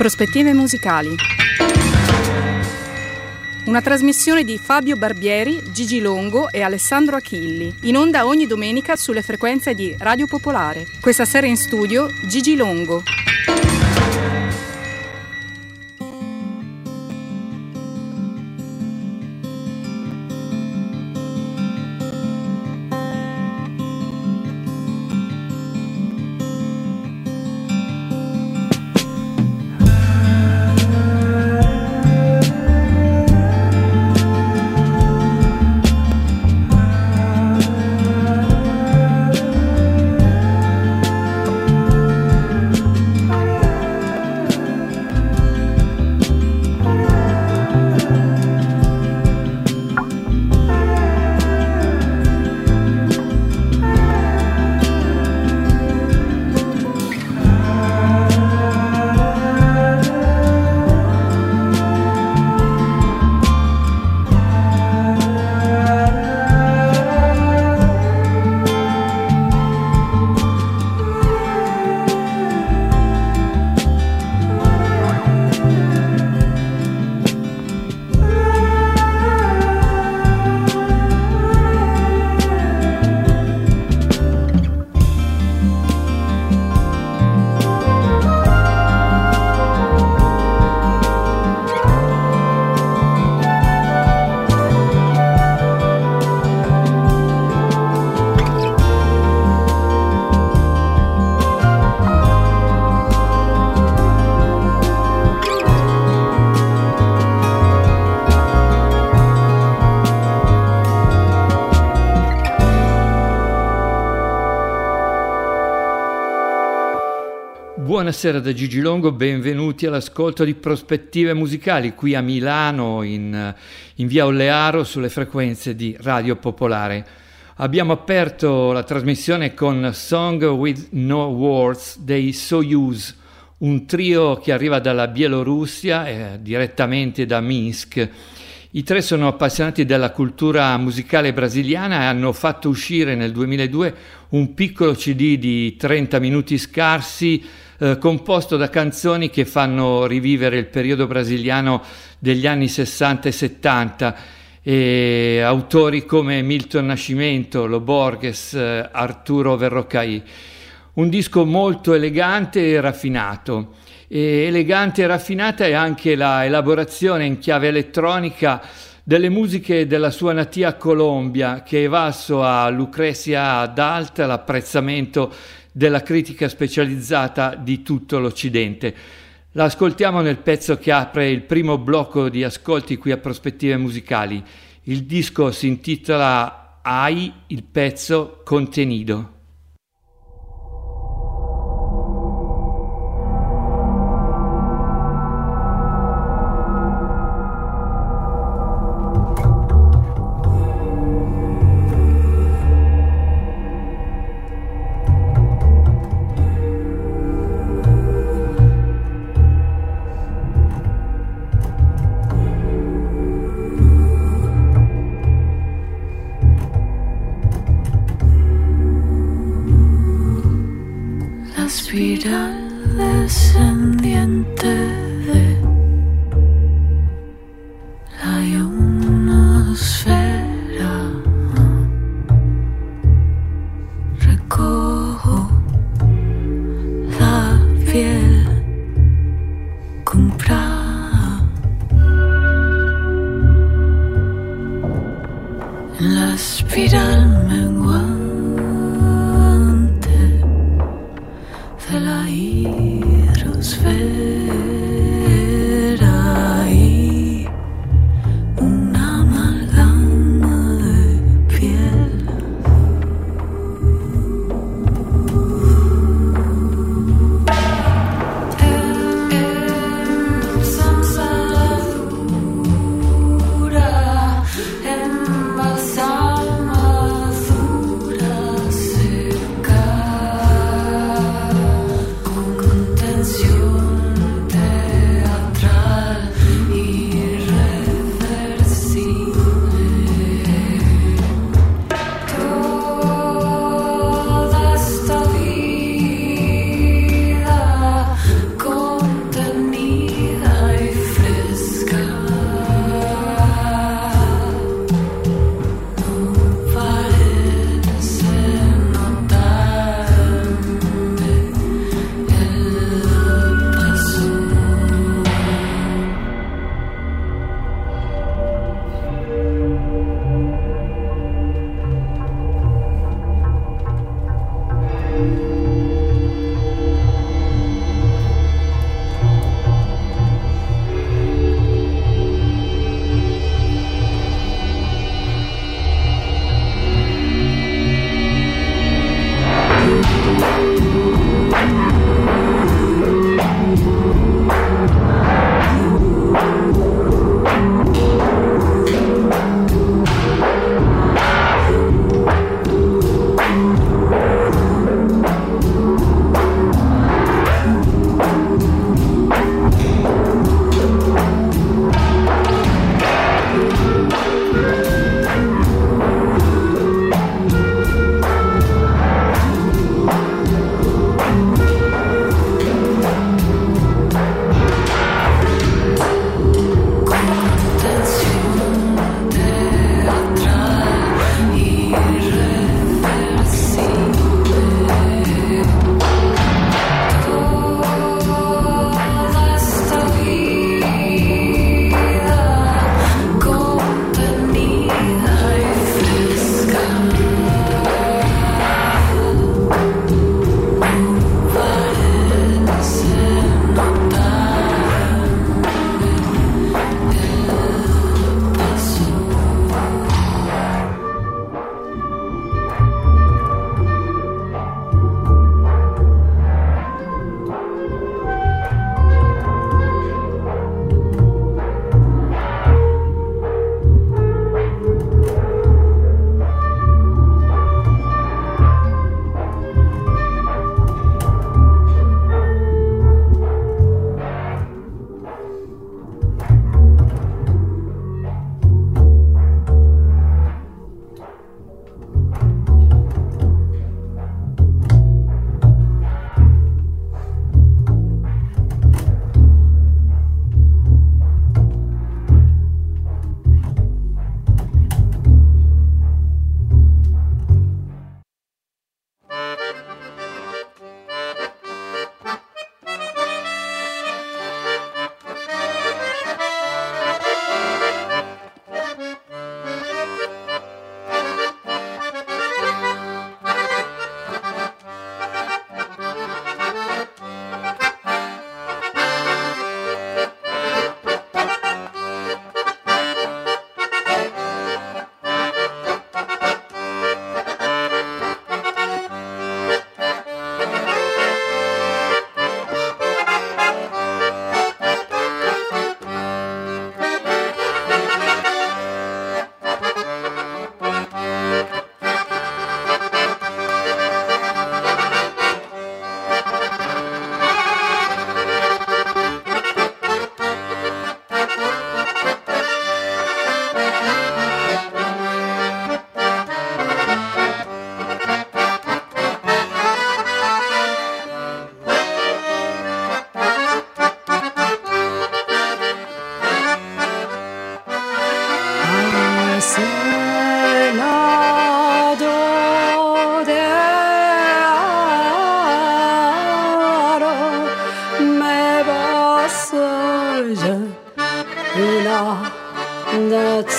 Prospettive musicali. Una trasmissione di Fabio Barbieri, Gigi Longo e Alessandro Achilli, in onda ogni domenica sulle frequenze di Radio Popolare. Questa sera in studio Gigi Longo. Buonasera da Gigi Longo, benvenuti all'ascolto di Prospettive Musicali qui a Milano in, in via Ollearo sulle frequenze di Radio Popolare. Abbiamo aperto la trasmissione con Song with No Words dei Soyuz, un trio che arriva dalla Bielorussia, eh, direttamente da Minsk. I tre sono appassionati della cultura musicale brasiliana e hanno fatto uscire nel 2002 un piccolo CD di 30 minuti scarsi eh, composto da canzoni che fanno rivivere il periodo brasiliano degli anni 60 e 70 e autori come Milton Nascimento, Lo Borges, eh, Arturo Verrocai. Un disco molto elegante e raffinato. E elegante e raffinata è anche la elaborazione in chiave elettronica delle musiche della sua natia Colombia, che è evaso a Lucrezia Dalt l'apprezzamento della critica specializzata di tutto l'Occidente. La ascoltiamo nel pezzo che apre il primo blocco di ascolti qui a Prospettive Musicali. Il disco si intitola Ai, il pezzo Contenido. De la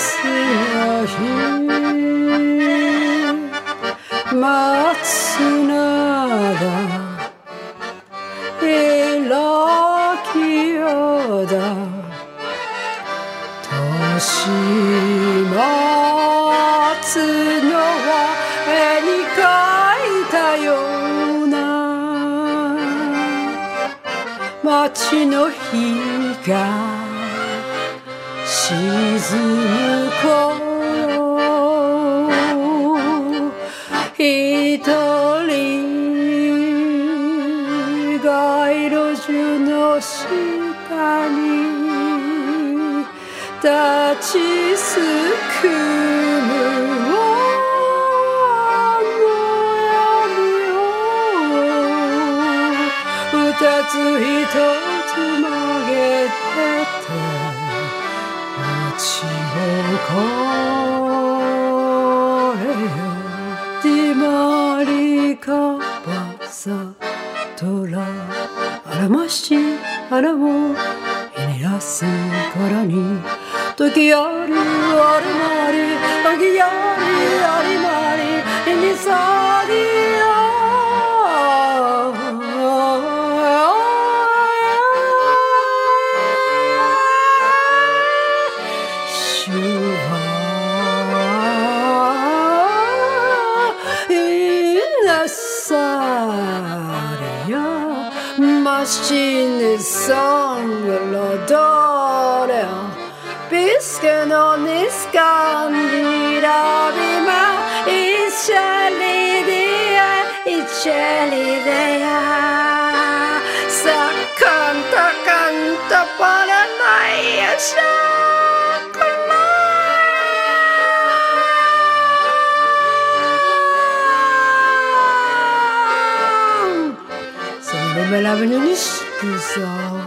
日松永えらきよだ年松のは絵に描いたような。街の日が沈む頃一人街路樹の下に立ちすくむ二つ一つ曲げてて di marika basa tola aramashi hana wo inerasu kara ni tokiyaru arimari tokiyaru arimari inisari surely they are. Sacanta, canta por el maíz. Bela beni niş güzel.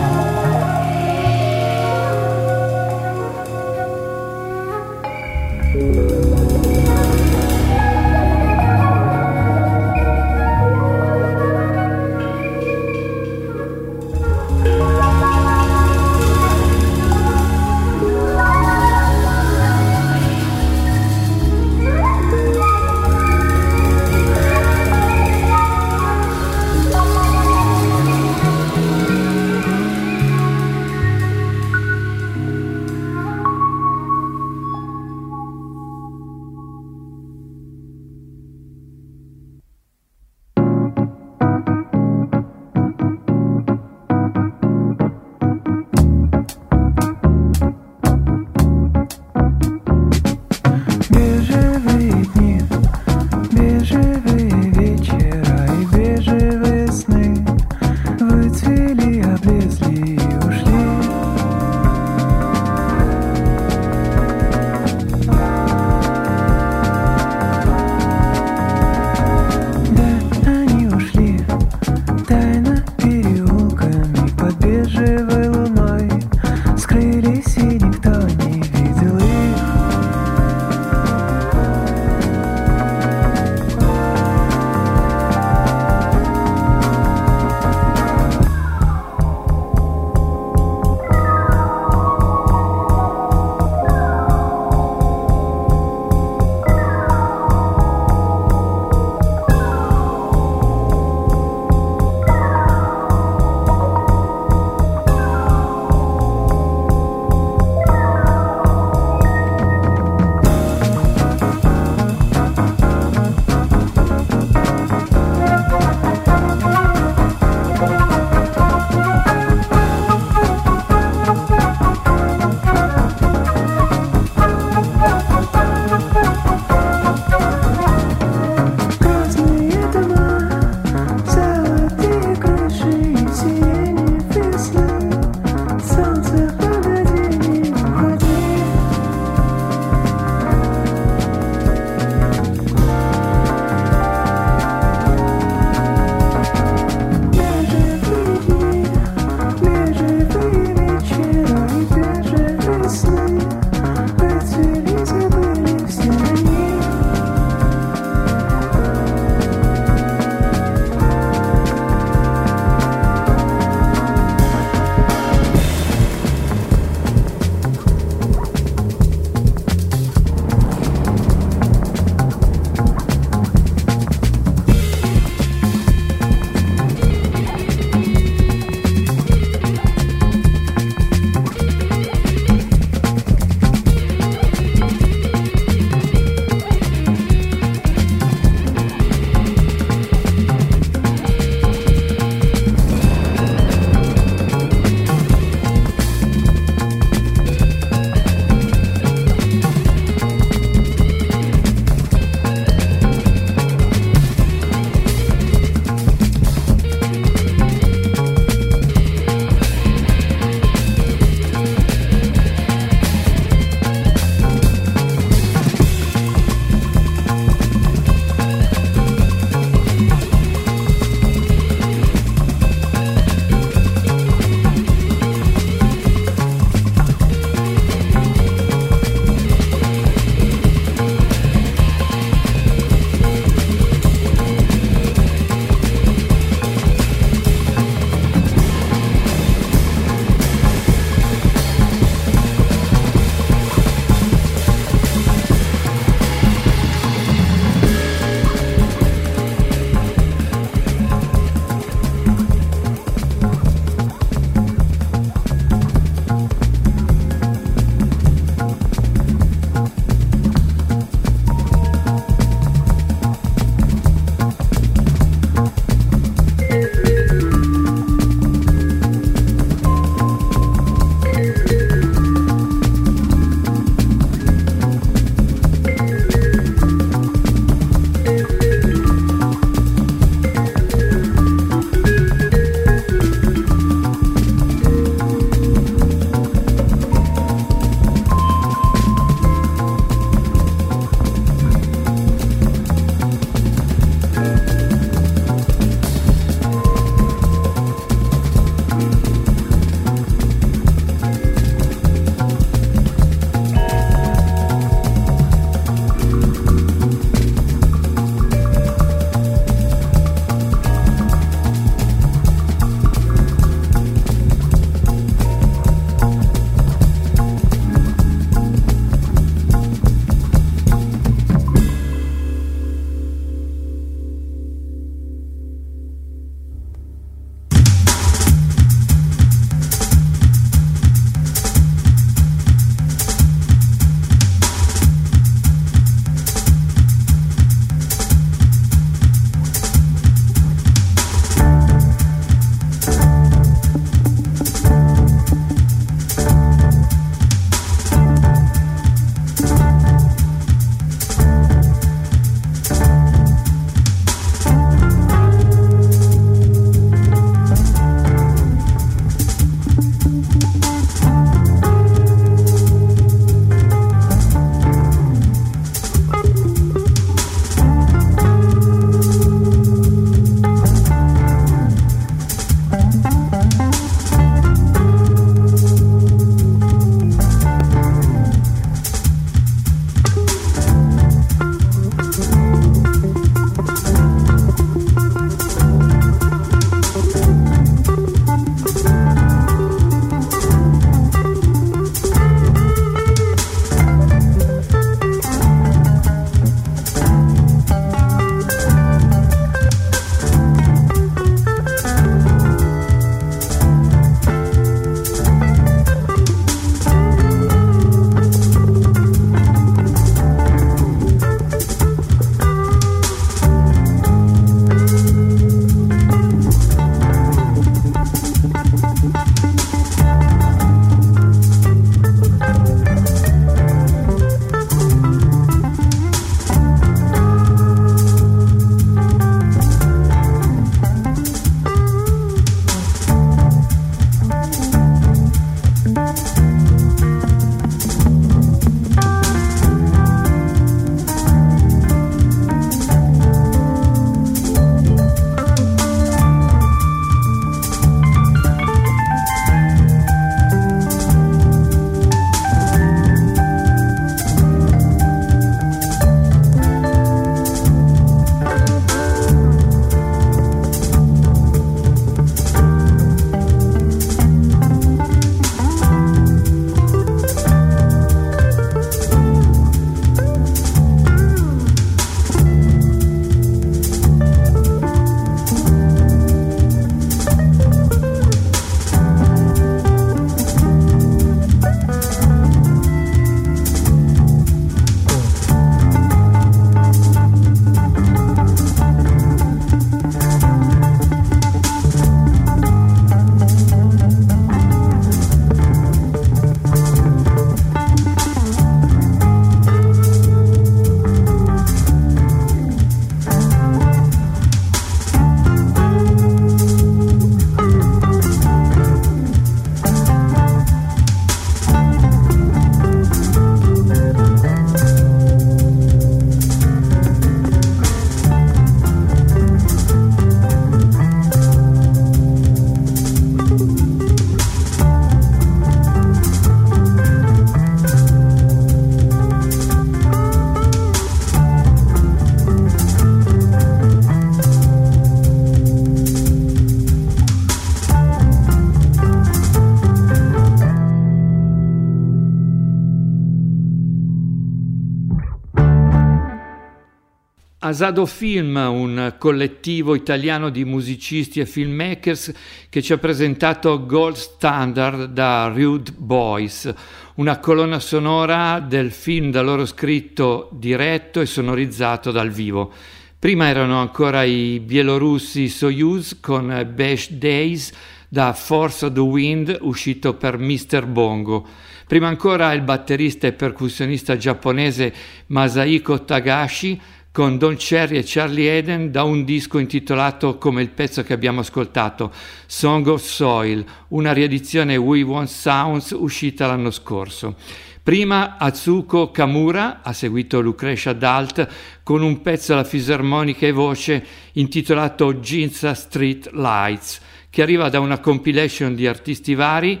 Asado Film, un collettivo italiano di musicisti e filmmakers che ci ha presentato Gold Standard da Rude Boys, una colonna sonora del film da loro scritto, diretto e sonorizzato dal vivo. Prima erano ancora i bielorussi Soyuz con Bash Days da Force of the Wind uscito per Mr. Bongo. Prima ancora il batterista e percussionista giapponese Masahiko Tagashi con Don Cherry e Charlie Eden da un disco intitolato come il pezzo che abbiamo ascoltato, Song of Soil, una riedizione We Want Sounds uscita l'anno scorso. Prima Atsuko Kamura, ha seguito Lucretia Dalt con un pezzo alla fisarmonica e voce intitolato Ginza Street Lights, che arriva da una compilation di artisti vari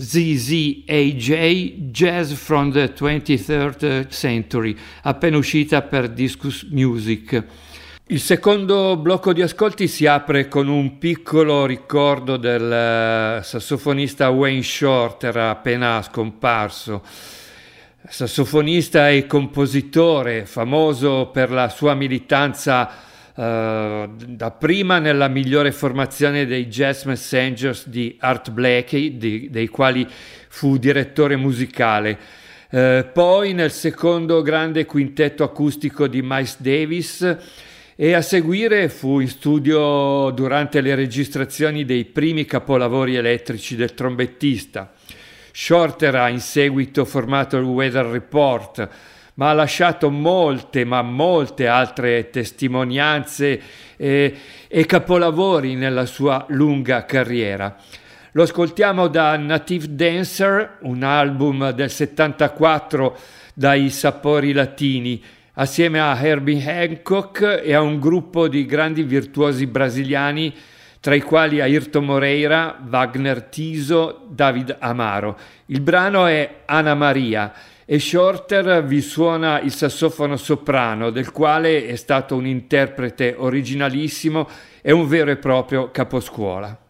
ZZAJ Jazz from the 23rd Century, appena uscita per Discus Music. Il secondo blocco di ascolti si apre con un piccolo ricordo del eh, sassofonista Wayne Shorter appena scomparso. Sassofonista e compositore, famoso per la sua militanza Uh, dapprima nella migliore formazione dei Jazz Messengers di Art Blakey, di, dei quali fu direttore musicale. Uh, poi nel secondo grande quintetto acustico di Miles Davis e a seguire fu in studio durante le registrazioni dei primi capolavori elettrici del trombettista. Shorter ha in seguito formato il Weather Report, ma ha lasciato molte, ma molte altre testimonianze e, e capolavori nella sua lunga carriera. Lo ascoltiamo da Native Dancer, un album del 74 dai sapori latini, assieme a Herbie Hancock e a un gruppo di grandi virtuosi brasiliani, tra i quali Ayrton Moreira, Wagner Tiso, David Amaro. Il brano è Anna Maria e Shorter vi suona il sassofono soprano, del quale è stato un interprete originalissimo e un vero e proprio caposcuola.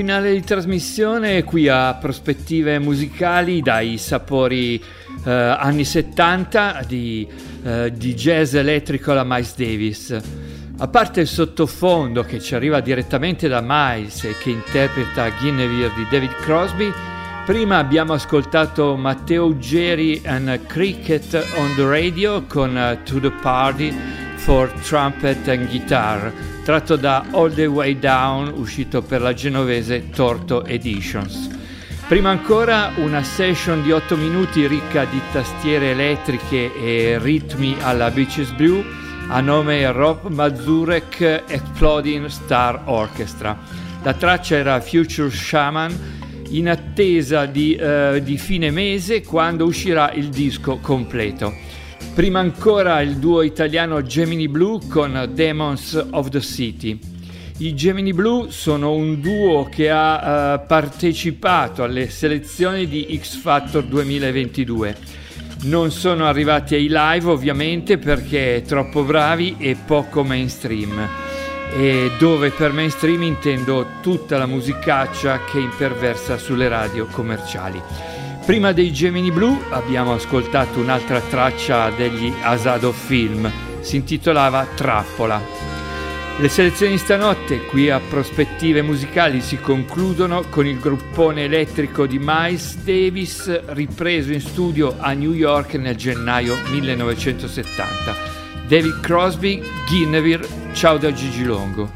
finale di trasmissione qui a prospettive musicali dai sapori eh, anni 70 di, eh, di, jazz elettrico alla Miles Davis. A parte il sottofondo che ci arriva direttamente da Miles e che interpreta Guinevere di David Crosby, prima abbiamo ascoltato Matteo Uggeri and Cricket on the Radio con uh, To the Party for Trumpet and Guitar tratto da All the Way Down, uscito per la genovese Torto Editions. Prima ancora una session di 8 minuti ricca di tastiere elettriche e ritmi alla Beaches Blue a nome Rob Mazurek Exploding Star Orchestra. La traccia era Future Shaman in attesa di, uh, di fine mese quando uscirà il disco completo. Prima ancora il duo italiano Gemini Blue con Demons of the City. I Gemini Blue sono un duo che ha uh, partecipato alle selezioni di X Factor 2022. Non sono arrivati ai live ovviamente perché troppo bravi e poco mainstream. E dove per mainstream intendo tutta la musicaccia che imperversa sulle radio commerciali. Prima dei Gemini Blu abbiamo ascoltato un'altra traccia degli Asado Film, si intitolava Trappola. Le selezioni stanotte qui a Prospettive Musicali si concludono con il gruppone elettrico di Miles Davis ripreso in studio a New York nel gennaio 1970. David Crosby, Guinevere, ciao da Gigi Longo.